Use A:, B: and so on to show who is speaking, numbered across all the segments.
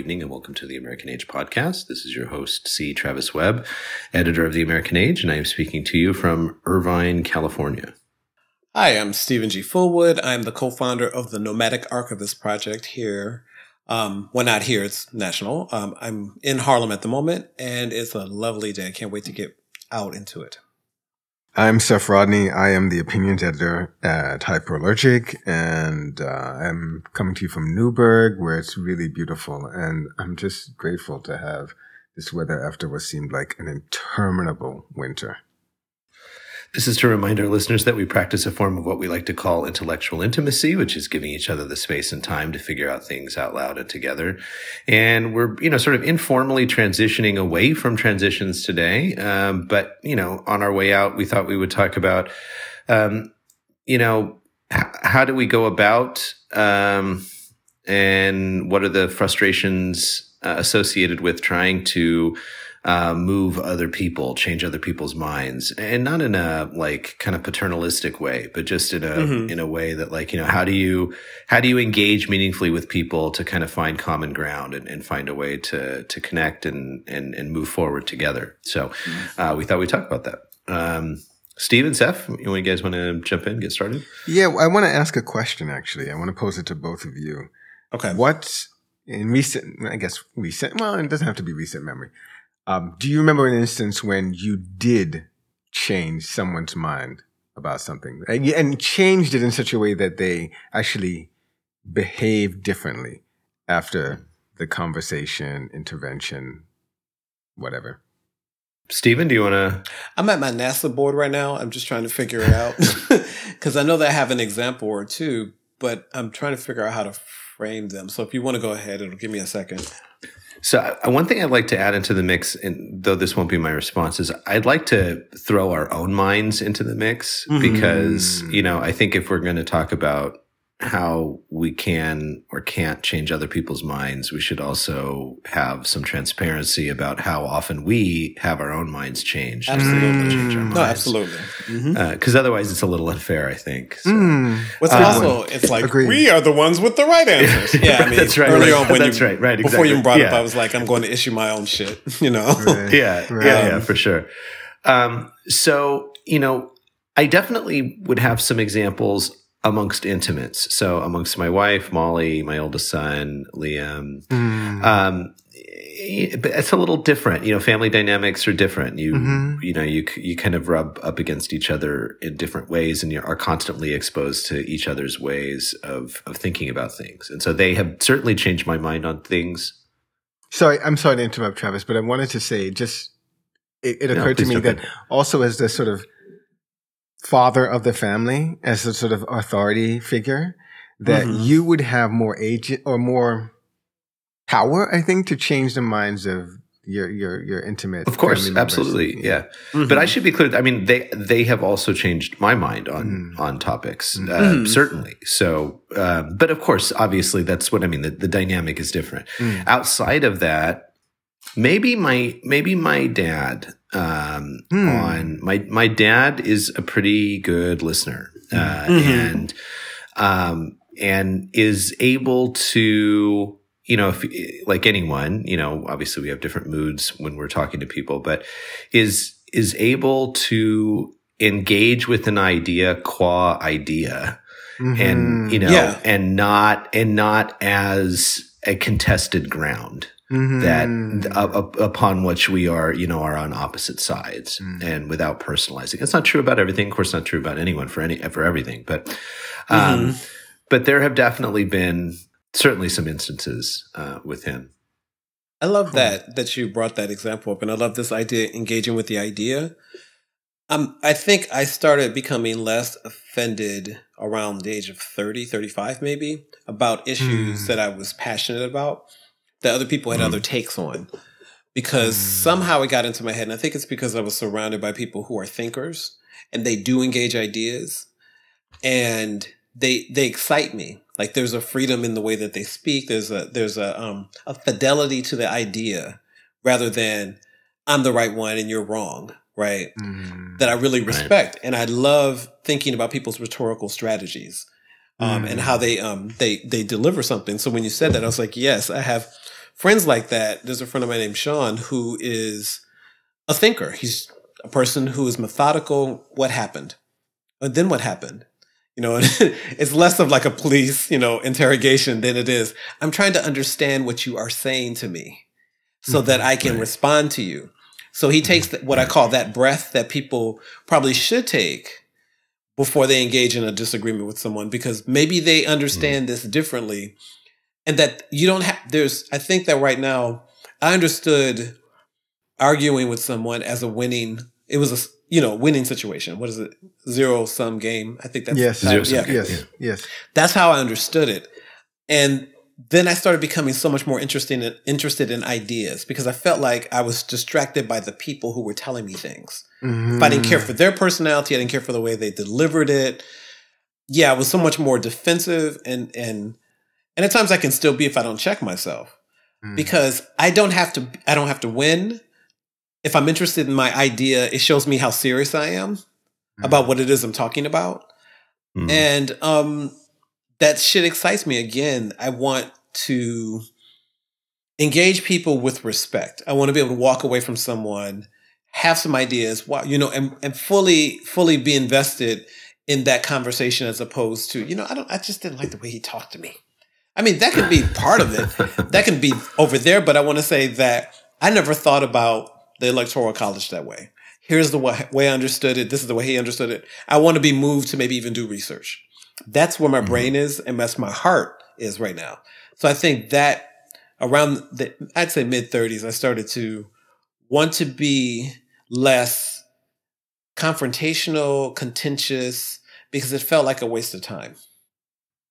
A: evening, and welcome to the American Age podcast. This is your host, C. Travis Webb, editor of the American Age, and I am speaking to you from Irvine, California.
B: Hi, I'm Steven G. Fullwood. I'm the co-founder of the Nomadic Archivist Project here. Um, well, not here; it's national. Um, I'm in Harlem at the moment, and it's a lovely day. I can't wait to get out into it.
C: I'm Seph Rodney. I am the opinions editor at Hyperallergic, and uh, I'm coming to you from Newburgh, where it's really beautiful. And I'm just grateful to have this weather after what seemed like an interminable winter.
A: This is to remind our listeners that we practice a form of what we like to call intellectual intimacy, which is giving each other the space and time to figure out things out loud and together. And we're, you know, sort of informally transitioning away from transitions today. Um, but, you know, on our way out, we thought we would talk about, um, you know, h- how do we go about, um, and what are the frustrations uh, associated with trying to, uh, move other people, change other people's minds, and not in a like kind of paternalistic way, but just in a mm-hmm. in a way that like you know how do you how do you engage meaningfully with people to kind of find common ground and, and find a way to to connect and and and move forward together. So uh, we thought we'd talk about that. Um, Steve and Seph, you guys want to jump in, get started?
C: Yeah, I want to ask a question. Actually, I want to pose it to both of you.
B: Okay.
C: What in recent, I guess recent. Well, it doesn't have to be recent memory. Um, do you remember an instance when you did change someone's mind about something and, and changed it in such a way that they actually behaved differently after the conversation, intervention, whatever?
A: Steven, do you want to?
B: I'm at my NASA board right now. I'm just trying to figure it out because I know that I have an example or two, but I'm trying to figure out how to frame them. So if you want to go ahead, it'll give me a second.
A: So uh, one thing I'd like to add into the mix, and though this won't be my response, is I'd like to throw our own minds into the mix mm-hmm. because you know I think if we're going to talk about how we can or can't change other people's minds, we should also have some transparency about how often we have our own minds changed.
B: Absolutely. Change our minds. No, absolutely.
A: Because mm-hmm. uh, otherwise, it's a little unfair, I think.
B: So, mm. What's um, also, it's like, agreed. we are the ones with the right answers. Yeah, I mean, that's right. Early right. on, when that's you, right, right, exactly. before you brought yeah. up, I was like, I'm going to issue my own shit, you know?
A: Right. yeah, right. yeah, yeah, for sure. Um, so, you know, I definitely would have some examples amongst intimates. So amongst my wife, Molly, my oldest son, Liam. Mm. Um, it's a little different. You know, family dynamics are different. You, mm-hmm. you know, you, you kind of rub up against each other in different ways and you are constantly exposed to each other's ways of, of thinking about things. And so they have certainly changed my mind on things.
C: Sorry, I'm sorry to interrupt, Travis, but I wanted to say just, it, it occurred no, to me that also as the sort of father of the family as a sort of authority figure that mm-hmm. you would have more agent or more power, I think, to change the minds of your your your intimate.
A: Of course, absolutely, yeah. Mm-hmm. But I should be clear. I mean, they they have also changed my mind on mm-hmm. on topics, uh, mm-hmm. certainly. So, um, but of course, obviously, that's what I mean. The, the dynamic is different. Mm. Outside of that, maybe my maybe my dad um, hmm. on my my dad is a pretty good listener uh, mm-hmm. and um, and is able to you know if like anyone you know obviously we have different moods when we're talking to people but is is able to engage with an idea qua idea mm-hmm. and you know yeah. and not and not as a contested ground Mm-hmm. that uh, upon which we are, you know, are on opposite sides mm-hmm. and without personalizing. It's not true about everything. Of course, not true about anyone for any, for everything, but, um, mm-hmm. but there have definitely been certainly some instances, uh, with him.
B: I love that, that you brought that example up and I love this idea, engaging with the idea. Um, I think I started becoming less offended around the age of 30, 35 maybe about issues mm. that I was passionate about that other people had mm. other takes on because mm. somehow it got into my head. And I think it's because I was surrounded by people who are thinkers and they do engage ideas and they, they excite me. Like there's a freedom in the way that they speak. There's a, there's a, um, a fidelity to the idea rather than I'm the right one and you're wrong. Right. Mm. That I really respect. Right. And I love thinking about people's rhetorical strategies. um, and how they um, they they deliver something. So when you said that, I was like, yes, I have friends like that. There's a friend of mine named Sean who is a thinker. He's a person who is methodical. What happened? And then what happened? You know, it's less of like a police, you know, interrogation than it is. I'm trying to understand what you are saying to me so mm-hmm. that I can right. respond to you. So he takes mm-hmm. what I call that breath that people probably should take before they engage in a disagreement with someone because maybe they understand mm-hmm. this differently and that you don't have there's I think that right now I understood arguing with someone as a winning it was a you know winning situation. What is it? Zero sum game? I think that's
C: yes.
B: how,
C: yeah, yes. yes.
B: That's how I understood it. And then I started becoming so much more interested in, interested in ideas because I felt like I was distracted by the people who were telling me things. Mm-hmm. If I didn't care for their personality, I didn't care for the way they delivered it. Yeah, I was so much more defensive and and and at times I can still be if I don't check myself. Mm-hmm. Because I don't have to I don't have to win. If I'm interested in my idea, it shows me how serious I am mm-hmm. about what it is I'm talking about. Mm-hmm. And um that shit excites me again. I want to engage people with respect. I want to be able to walk away from someone, have some ideas, wow, you know, and, and fully, fully be invested in that conversation as opposed to, you know, I don't, I just didn't like the way he talked to me. I mean, that could be part of it. that can be over there, but I want to say that I never thought about the electoral college that way. Here's the way, way I understood it. This is the way he understood it. I want to be moved to maybe even do research. That's where my mm-hmm. brain is and that's my heart is right now. So I think that around the, I'd say mid 30s, I started to want to be less confrontational, contentious, because it felt like a waste of time.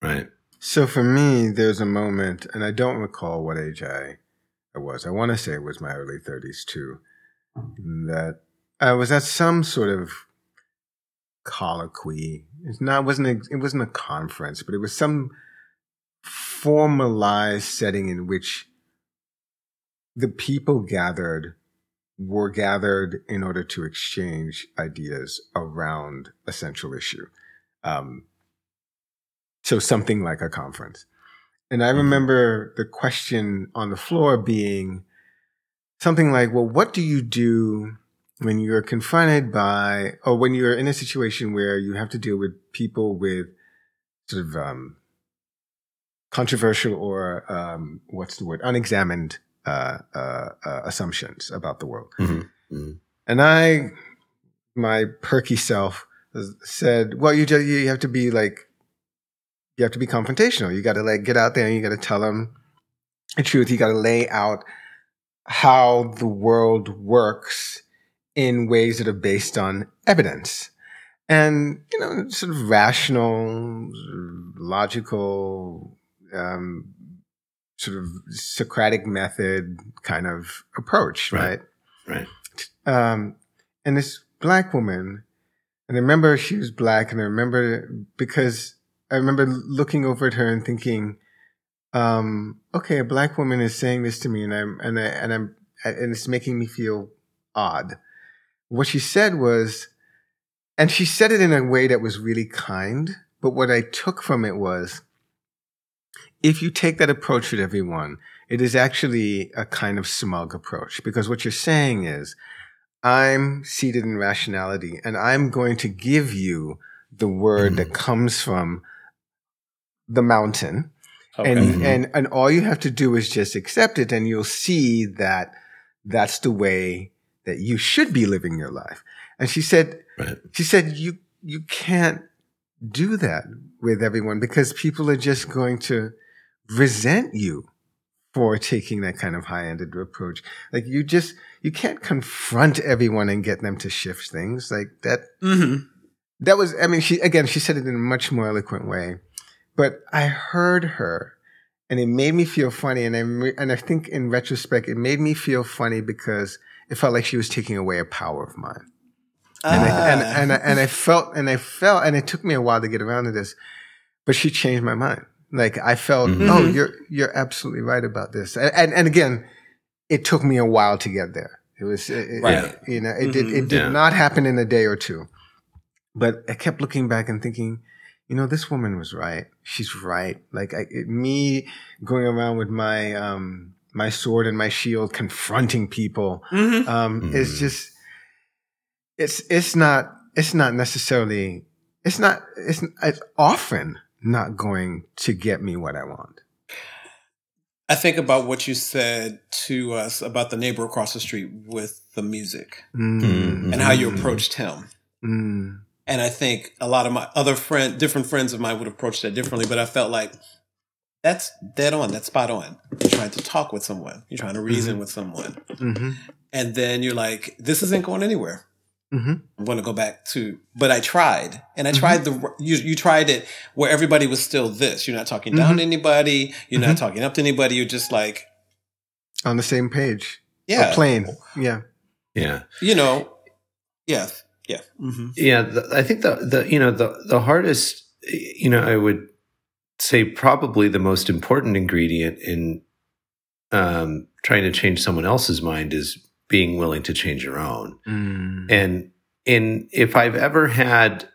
A: Right.
C: So for me, there's a moment, and I don't recall what age I, I was. I want to say it was my early 30s too, that I was at some sort of colloquy. It's not wasn't a, it wasn't a conference, but it was some formalized setting in which the people gathered were gathered in order to exchange ideas around a central issue. Um, so something like a conference. And I mm-hmm. remember the question on the floor being something like, well, what do you do when you're confronted by, or when you're in a situation where you have to deal with people with sort of um, controversial or um, what's the word, unexamined uh, uh, uh, assumptions about the world. Mm-hmm. Mm-hmm. And I, my perky self, said, "Well, you just you have to be like, you have to be confrontational. You got to like get out there and you got to tell them the truth. You got to lay out how the world works." in ways that are based on evidence and you know sort of rational logical um, sort of socratic method kind of approach right
A: right,
C: right. Um, and this black woman and i remember she was black and i remember because i remember looking over at her and thinking um, okay a black woman is saying this to me and i'm and i and i'm and it's making me feel odd what she said was, and she said it in a way that was really kind, but what I took from it was, if you take that approach with everyone, it is actually a kind of smug approach because what you're saying is, I'm seated in rationality and I'm going to give you the word mm-hmm. that comes from the mountain. Okay. And, mm-hmm. and, and all you have to do is just accept it and you'll see that that's the way that you should be living your life. And she said, right. she said, you, you can't do that with everyone because people are just going to resent you for taking that kind of high-ended approach. Like you just, you can't confront everyone and get them to shift things like that. Mm-hmm. That was, I mean, she, again, she said it in a much more eloquent way, but I heard her and it made me feel funny. And I, and I think in retrospect, it made me feel funny because it felt like she was taking away a power of mine. And, I, and, and, I, and I felt, and I felt, and it took me a while to get around to this, but she changed my mind. Like I felt, mm-hmm. oh, you're, you're absolutely right about this. And, and, and, again, it took me a while to get there. It was, it, right. It, you know, it mm-hmm. did, it did yeah. not happen in a day or two, but I kept looking back and thinking, you know, this woman was right. She's right. Like I, it, me going around with my um, my sword and my shield, confronting people, mm-hmm. Um, mm-hmm. is just it's it's not it's not necessarily it's not it's it's often not going to get me what I want.
B: I think about what you said to us about the neighbor across the street with the music mm-hmm. and how you approached him. And I think a lot of my other friend, different friends of mine would approach that differently, but I felt like that's dead on. That's spot on. You're trying to talk with someone. You're trying to reason mm-hmm. with someone. Mm-hmm. And then you're like, this isn't going anywhere. Mm-hmm. I'm going to go back to, but I tried, and I mm-hmm. tried the you, you tried it where everybody was still this. You're not talking down mm-hmm. to anybody. You're not mm-hmm. talking up to anybody. You're just like
C: on the same page. Yeah, plane. Yeah,
A: yeah.
B: You know, yeah, yeah,
A: mm-hmm. yeah. The, I think the the you know the the hardest you know I would say probably the most important ingredient in um, trying to change someone else's mind is being willing to change your own. Mm. And in if I've ever had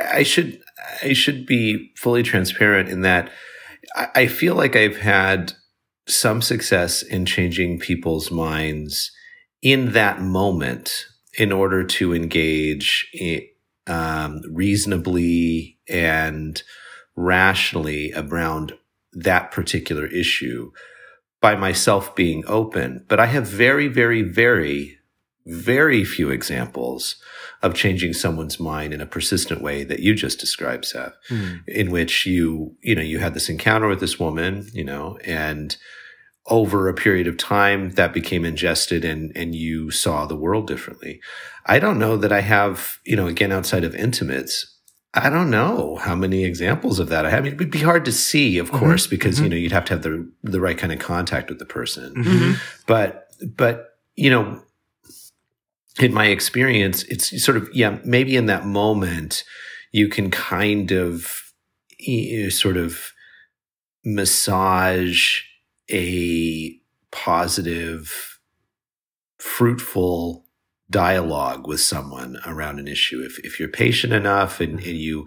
A: I should I should be fully transparent in that I, I feel like I've had some success in changing people's minds in that moment in order to engage um, reasonably and rationally around that particular issue by myself being open. But I have very, very, very, very few examples of changing someone's mind in a persistent way that you just described, Seph, mm. in which you, you know, you had this encounter with this woman, you know, and over a period of time that became ingested and, and you saw the world differently. I don't know that I have, you know, again, outside of intimates, I don't know how many examples of that I have. I mean, it'd be hard to see, of mm-hmm. course, because mm-hmm. you know you'd have to have the the right kind of contact with the person. Mm-hmm. But but you know, in my experience, it's sort of yeah, maybe in that moment you can kind of you know, sort of massage a positive, fruitful dialogue with someone around an issue. If, if you're patient enough and, and you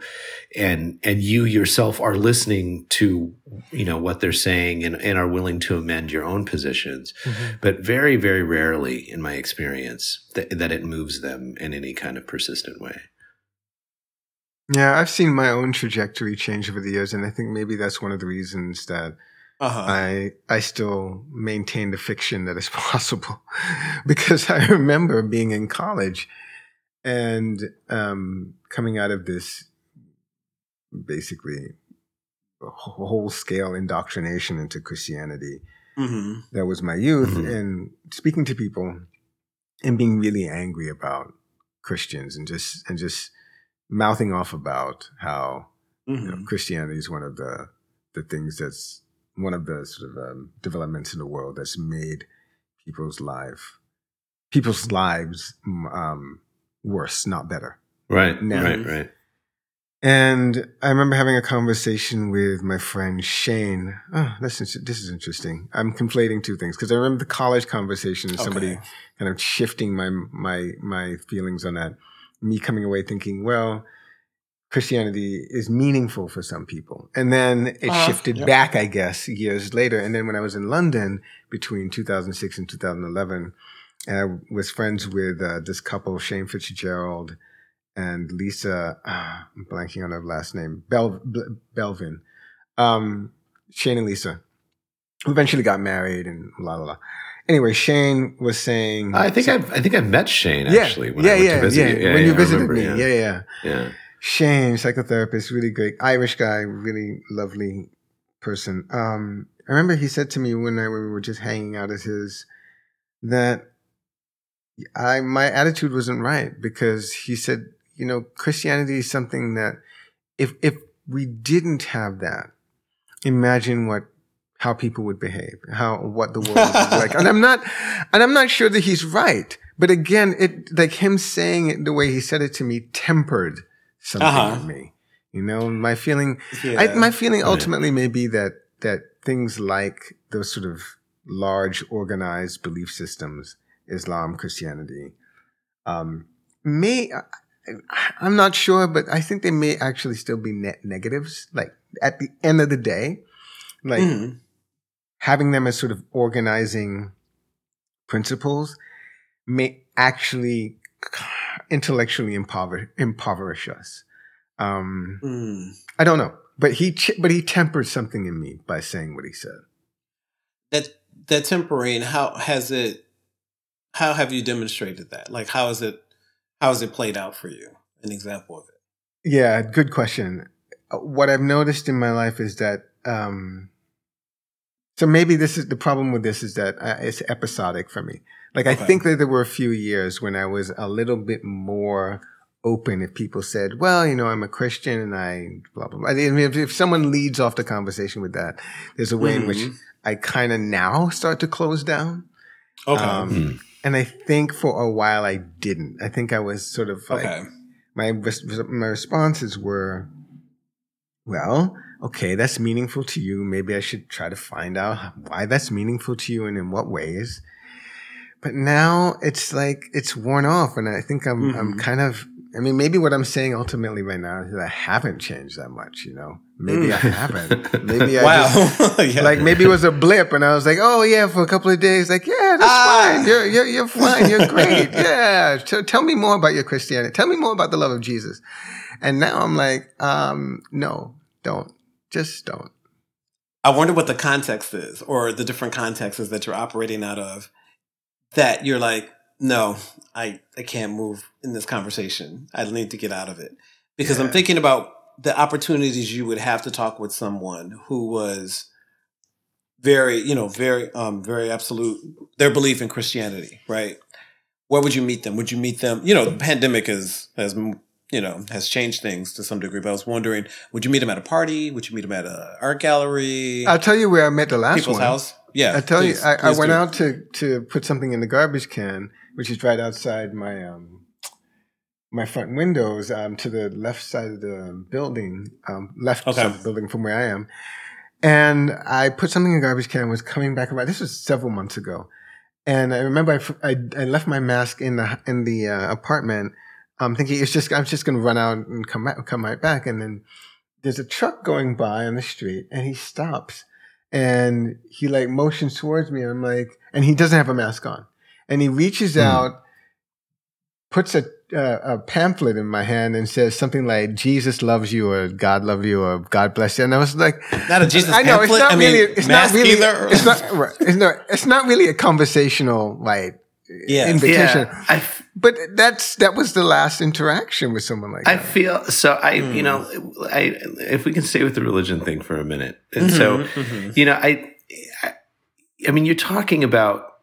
A: and and you yourself are listening to you know what they're saying and, and are willing to amend your own positions mm-hmm. but very very rarely in my experience that, that it moves them in any kind of persistent way.
C: Yeah i've seen my own trajectory change over the years and i think maybe that's one of the reasons that uh-huh. I I still maintain the fiction that is possible because I remember being in college and um, coming out of this basically whole scale indoctrination into Christianity. Mm-hmm. That was my youth, mm-hmm. and speaking to people and being really angry about Christians and just and just mouthing off about how mm-hmm. you know, mm-hmm. Christianity is one of the the things that's one of the sort of um, developments in the world that's made people's life people's lives um, worse, not better.
A: Right, now. right, right.
C: And I remember having a conversation with my friend Shane. Oh, this is, this is interesting. I'm conflating two things because I remember the college conversation and okay. somebody kind of shifting my my my feelings on that. Me coming away thinking, well, Christianity is meaningful for some people. And then it uh, shifted yep. back, I guess, years later. And then when I was in London between 2006 and 2011, I was friends with uh, this couple, Shane Fitzgerald and Lisa, uh, I'm blanking on her last name, Bel- Belvin. Um, Shane and Lisa eventually got married and la la la. Anyway, Shane was saying.
A: I think I've I think I've met Shane actually. Yeah, when yeah, I went yeah, to visit
C: yeah.
A: You. yeah.
C: When
A: yeah,
C: you visited remember, me, yeah, yeah, yeah. Shane, psychotherapist, really great. Irish guy, really lovely person. Um, I remember he said to me one night when we were just hanging out as his that I my attitude wasn't right because he said, you know, Christianity is something that if if we didn't have that, imagine what how people would behave, how what the world would be like. And I'm not and I'm not sure that he's right. But again, it like him saying it the way he said it to me tempered something uh-huh. in me. You know, my feeling, yeah. I, my feeling ultimately may be that that things like those sort of large organized belief systems, Islam, Christianity, um, may I'm not sure, but I think they may actually still be net negatives. Like at the end of the day, like mm. having them as sort of organizing principles may actually intellectually impover- impoverish us. Um, mm. I don't know, but he ch- but he tempered something in me by saying what he said.
B: That that tempering, how has it? How have you demonstrated that? Like, how is it? How has it played out for you? An example of it.
C: Yeah, good question. Uh, what I've noticed in my life is that. Um, so maybe this is the problem with this is that uh, it's episodic for me. Like okay. I think that there were a few years when I was a little bit more open if people said, well, you know, I'm a Christian and I blah, blah, blah. I mean, if, if someone leads off the conversation with that, there's a way mm-hmm. in which mm-hmm. I kind of now start to close down. Okay. Um, mm. And I think for a while I didn't. I think I was sort of like, okay. my, my responses were, well, okay, that's meaningful to you. Maybe I should try to find out why that's meaningful to you and in what ways. But now it's like it's worn off, and I think I'm mm-hmm. I'm kind of. I mean, maybe what I'm saying ultimately right now is that I haven't changed that much. You know, maybe mm. I haven't. Maybe I wow. Just, yeah. like maybe it was a blip, and I was like, oh yeah, for a couple of days, like yeah, that's ah. fine. You're you're you're fine. You're great. yeah. T- tell me more about your Christianity. Tell me more about the love of Jesus. And now I'm like, um, no, don't. Just don't.
B: I wonder what the context is, or the different contexts that you're operating out of that you're like, no, I, I can't move in this conversation. I need to get out of it. Because yeah. I'm thinking about the opportunities you would have to talk with someone who was very, you know, very, um, very absolute, their belief in Christianity, right? Where would you meet them? Would you meet them? You know, the pandemic is, has, you know, has changed things to some degree, but I was wondering, would you meet them at a party? Would you meet them at a art gallery?
C: I'll tell you where I met the last
B: People's
C: one.
B: house. Yeah,
C: I tell please, you, I, I went out to to put something in the garbage can, which is right outside my um my front windows, um, to the left side of the building, um, left okay. side of the building from where I am. And I put something in the garbage can. Was coming back about this was several months ago, and I remember I, I, I left my mask in the in the uh, apartment. I'm thinking it's just I'm just going to run out and come back, come right back, and then there's a truck going by on the street, and he stops and he like motions towards me. I'm like, and he doesn't have a mask on, and he reaches mm. out, puts a uh, a pamphlet in my hand and says something like "Jesus loves you" or "God love you" or "God bless you," and I was like,
B: "Not a Jesus I know, pamphlet." It's not I really. Mean,
C: it's not really. It's not. It's not. It's not really a conversational like yeah. invitation. Yeah. I, but that's that was the last interaction with someone like
A: I
C: that.
A: I feel so. I mm. you know I if we can stay with the religion thing for a minute, and mm-hmm, so mm-hmm. you know I, I I mean you're talking about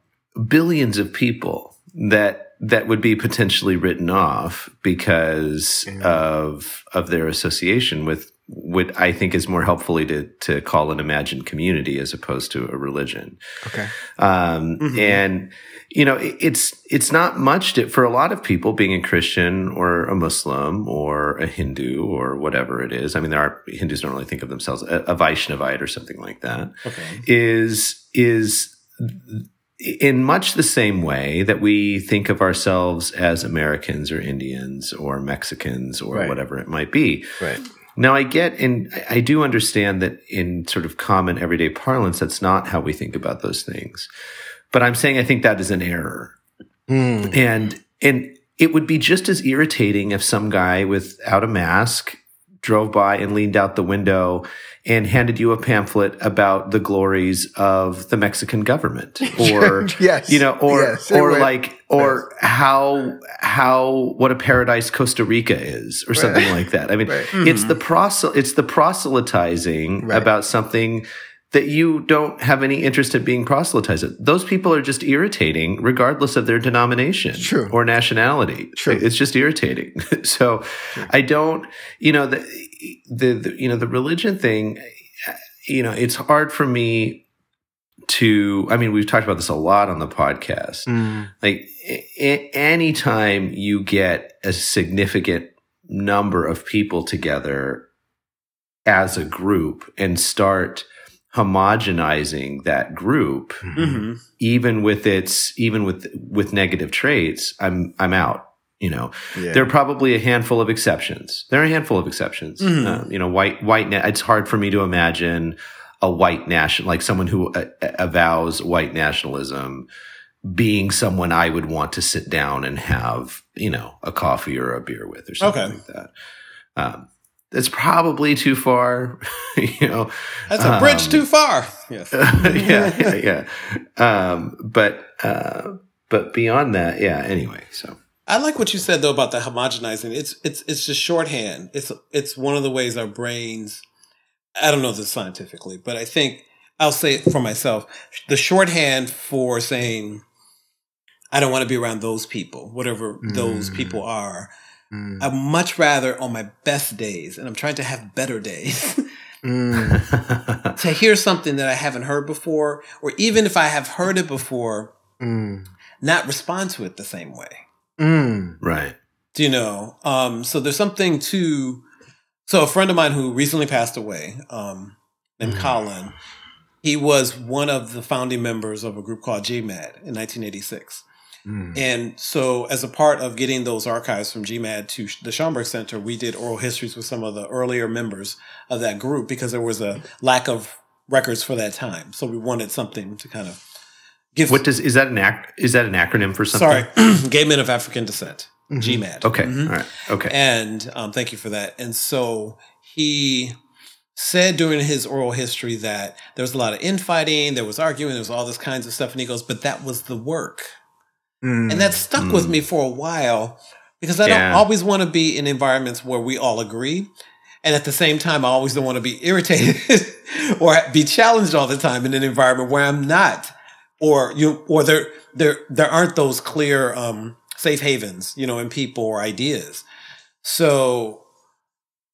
A: billions of people that that would be potentially written off because mm. of of their association with what I think is more helpfully to to call an imagined community as opposed to a religion.
C: Okay.
A: Um, mm-hmm. And you know, it's it's not much to, for a lot of people being a Christian or a Muslim or a Hindu or whatever it is. I mean, there are Hindus don't really think of themselves a, a Vaishnavite or something like that. Okay. Is is in much the same way that we think of ourselves as Americans or Indians or Mexicans or right. whatever it might be.
C: Right.
A: Now, I get and I do understand that in sort of common everyday parlance, that's not how we think about those things. But I'm saying I think that is an error. Mm. And and it would be just as irritating if some guy without a mask drove by and leaned out the window and handed you a pamphlet about the glories of the Mexican government or
C: yes
A: you know or yes, or like or yes. how how what a paradise Costa Rica is or something like that I mean right. mm-hmm. it's the prosel it's the proselytizing right. about something that you don't have any interest in being proselytized. Those people are just irritating, regardless of their denomination
C: True.
A: or nationality.
C: True.
A: It's just irritating. so True. I don't, you know, the, the, the, you know, the religion thing, you know, it's hard for me to, I mean, we've talked about this a lot on the podcast. Mm. Like a- anytime you get a significant number of people together as a group and start – homogenizing that group, mm-hmm. even with its even with with negative traits, I'm I'm out. You know, yeah. there are probably a handful of exceptions. There are a handful of exceptions. Mm-hmm. Uh, you know, white white. Na- it's hard for me to imagine a white national, like someone who uh, avows white nationalism, being someone I would want to sit down and have, you know, a coffee or a beer with or something okay. like that. Um, that's probably too far, you know.
B: That's a bridge um, too far.
A: Yes. yeah, yeah, yeah. Um, but uh, but beyond that, yeah. Anyway, so
B: I like what you said though about the homogenizing. It's it's it's just shorthand. It's it's one of the ways our brains. I don't know this scientifically, but I think I'll say it for myself. The shorthand for saying I don't want to be around those people, whatever mm. those people are. Mm. I'd much rather on my best days, and I'm trying to have better days, mm. to hear something that I haven't heard before, or even if I have heard it before, mm. not respond to it the same way.
A: Mm. Right.
B: Do you know? Um, so there's something to. So a friend of mine who recently passed away, um, named mm. Colin, he was one of the founding members of a group called GMAD in 1986. Mm. And so, as a part of getting those archives from GMAD to the Schomburg Center, we did oral histories with some of the earlier members of that group because there was a lack of records for that time. So we wanted something to kind of
A: give. What does is that an ac- is that an acronym for something?
B: Sorry, Gay Men of African Descent, mm-hmm. GMAD.
A: Okay, mm-hmm. All right, okay.
B: And um, thank you for that. And so he said during his oral history that there was a lot of infighting, there was arguing, there was all this kinds of stuff, and he goes, but that was the work. Mm. And that stuck mm. with me for a while because I yeah. don't always want to be in environments where we all agree. And at the same time, I always don't want to be irritated or be challenged all the time in an environment where I'm not, or you, or there, there, there aren't those clear, um, safe havens, you know, in people or ideas. So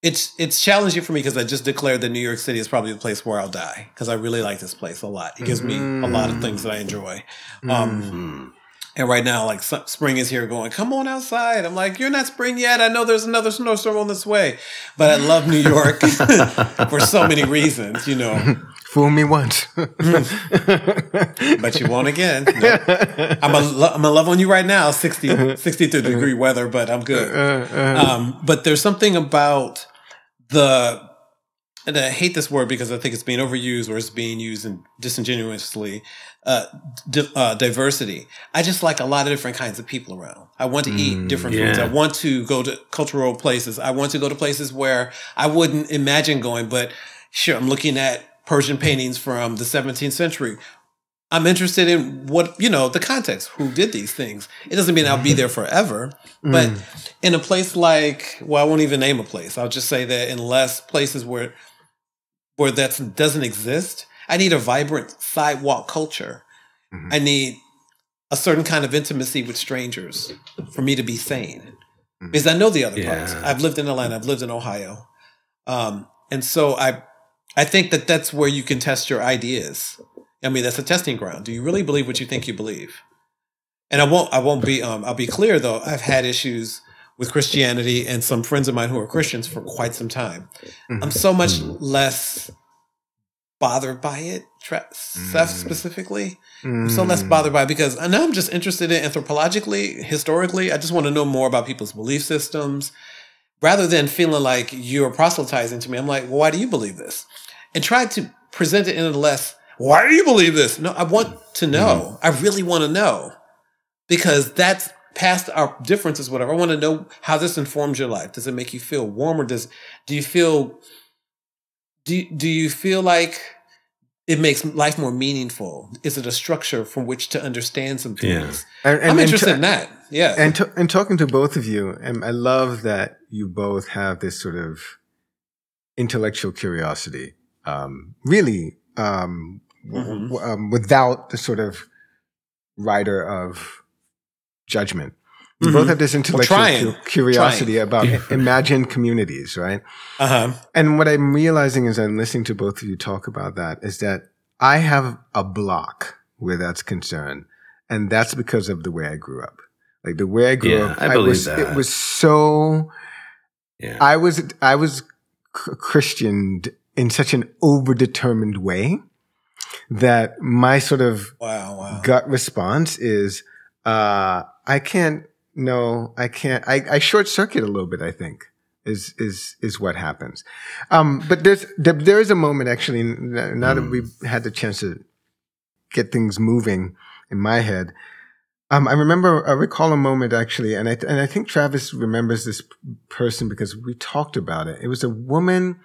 B: it's it's challenging for me because I just declared that New York City is probably the place where I'll die because I really like this place a lot. It gives mm-hmm. me a lot of things that I enjoy. Um, mm-hmm. And right now, like spring is here going, come on outside. I'm like, you're not spring yet. I know there's another snowstorm on this way. But I love New York for so many reasons, you know.
C: Fool me once. but
B: you won't again. No. I'm, a, I'm a love on you right now, 60, 62 degree weather, but I'm good. Uh, uh. Um, but there's something about the and I hate this word because I think it's being overused or it's being used in disingenuously. Uh, di- uh, diversity. I just like a lot of different kinds of people around. I want to mm, eat different yeah. foods. I want to go to cultural places. I want to go to places where I wouldn't imagine going, but sure, I'm looking at Persian paintings from the 17th century. I'm interested in what, you know, the context, who did these things. It doesn't mean I'll be there forever, but mm. in a place like, well, I won't even name a place. I'll just say that in less places where where that doesn't exist. I need a vibrant sidewalk culture. Mm-hmm. I need a certain kind of intimacy with strangers for me to be sane. Mm-hmm. Because I know the other yeah. parts. I've lived in Atlanta. I've lived in Ohio, um, and so I, I think that that's where you can test your ideas. I mean, that's a testing ground. Do you really believe what you think you believe? And I won't. I won't be. Um, I'll be clear though. I've had issues with Christianity and some friends of mine who are Christians for quite some time. Mm-hmm. I'm so much mm-hmm. less bothered by it, tra- Seph mm. specifically. Mm. I'm so less bothered by it because I know I'm just interested in anthropologically, historically. I just want to know more about people's belief systems rather than feeling like you're proselytizing to me. I'm like, well, why do you believe this? And try to present it in a less, why do you believe this? No, I want to know. Mm. I really want to know because that's past our differences, whatever. I want to know how this informs your life. Does it make you feel warm or does, do you feel, do, do you feel like it makes life more meaningful? Is it a structure from which to understand some things? Yeah. And, and, I'm interested in that. Yeah.
C: And, to, and talking to both of you, and I love that you both have this sort of intellectual curiosity. Um, really, um, mm-hmm. w- um, without the sort of rider of judgment. You mm-hmm. both have this intellectual well, curiosity trying. about imagined communities, right? Uh-huh. And what I'm realizing as I'm listening to both of you talk about that is that I have a block where that's concerned. And that's because of the way I grew up. Like the way I grew yeah, up, I, I was, that. it was so, yeah. I was, I was Christianed in such an overdetermined way that my sort of
B: wow, wow.
C: gut response is, uh, I can't no, I can't. I, I short circuit a little bit. I think is is is what happens. Um, but there's there, there is a moment actually. Now that we've had the chance to get things moving in my head, um, I remember I recall a moment actually, and I and I think Travis remembers this person because we talked about it. It was a woman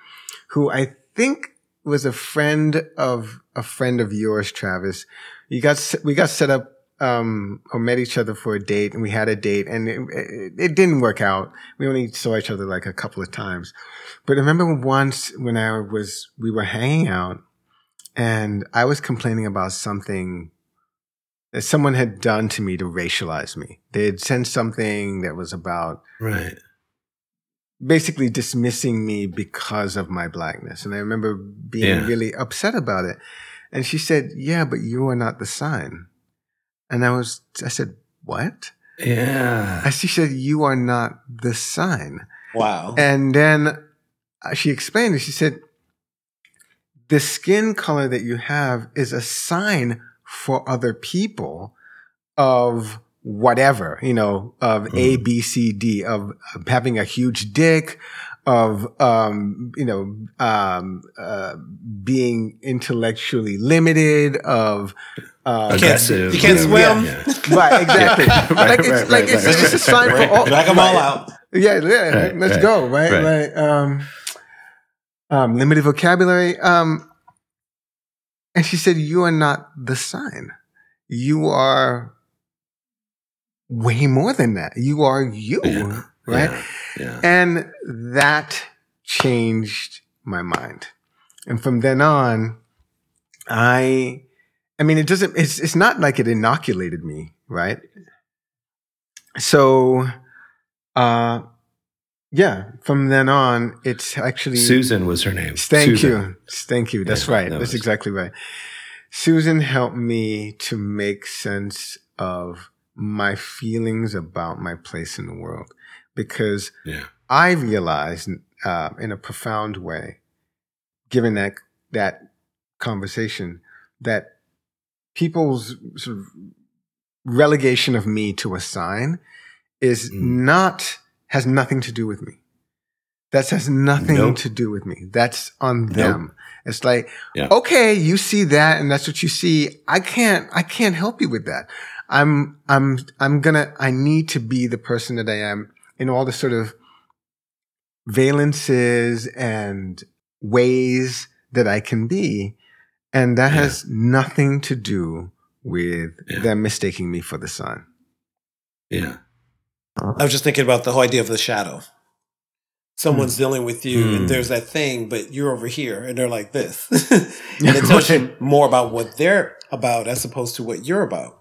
C: who I think was a friend of a friend of yours, Travis. You got we got set up um, or met each other for a date and we had a date and it, it, it, didn't work out. We only saw each other like a couple of times. But I remember once when I was, we were hanging out and I was complaining about something that someone had done to me to racialize me. They had sent something that was about
A: right.
C: basically dismissing me because of my blackness. And I remember being yeah. really upset about it. And she said, Yeah, but you are not the sign. And I was, I said, what?
A: Yeah.
C: And she said, you are not the sign.
B: Wow.
C: And then uh, she explained it. She said, the skin color that you have is a sign for other people of whatever, you know, of mm. A, B, C, D, of, of having a huge dick, of um, you know um, uh, being intellectually limited, of
A: um, aggressive.
B: You can't, swim,
C: yeah. right? Exactly. right, like it's right, like right, it's, it's a sign for all.
B: Drag them all out.
C: Yeah, yeah. let's go. Right, like um, um, limited vocabulary. Um, and she said, "You are not the sign. You are." Way more than that. You are you. Right? Yeah, yeah. And that changed my mind. And from then on, I, I mean, it doesn't, it's, it's not like it inoculated me, right? So, uh, yeah, from then on, it's actually
A: Susan was her name.
C: Thank Susan. you. Thank you. That's yeah, right. That That's was... exactly right. Susan helped me to make sense of my feelings about my place in the world because
A: yeah.
C: I realized uh, in a profound way, given that that conversation, that people's sort of relegation of me to a sign is mm. not has nothing to do with me. That has nothing nope. to do with me. That's on them. It's like, yeah. okay, you see that and that's what you see. I can't, I can't help you with that. I'm, I'm, I'm gonna, I need to be the person that I am in all the sort of valences and ways that I can be. And that yeah. has nothing to do with yeah. them mistaking me for the sun.
A: Yeah.
B: I was just thinking about the whole idea of the shadow. Someone's mm. dealing with you, mm. and hmm. there's that thing, but you're over here, and they're like this. and it tells you more about what they're about as opposed to what you're about.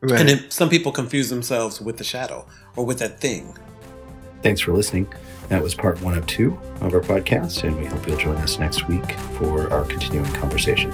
B: Right. And then some people confuse themselves with the shadow or with that thing.
A: Thanks for listening. That was part one of two of our podcast, and we hope you'll join us next week for our continuing conversation.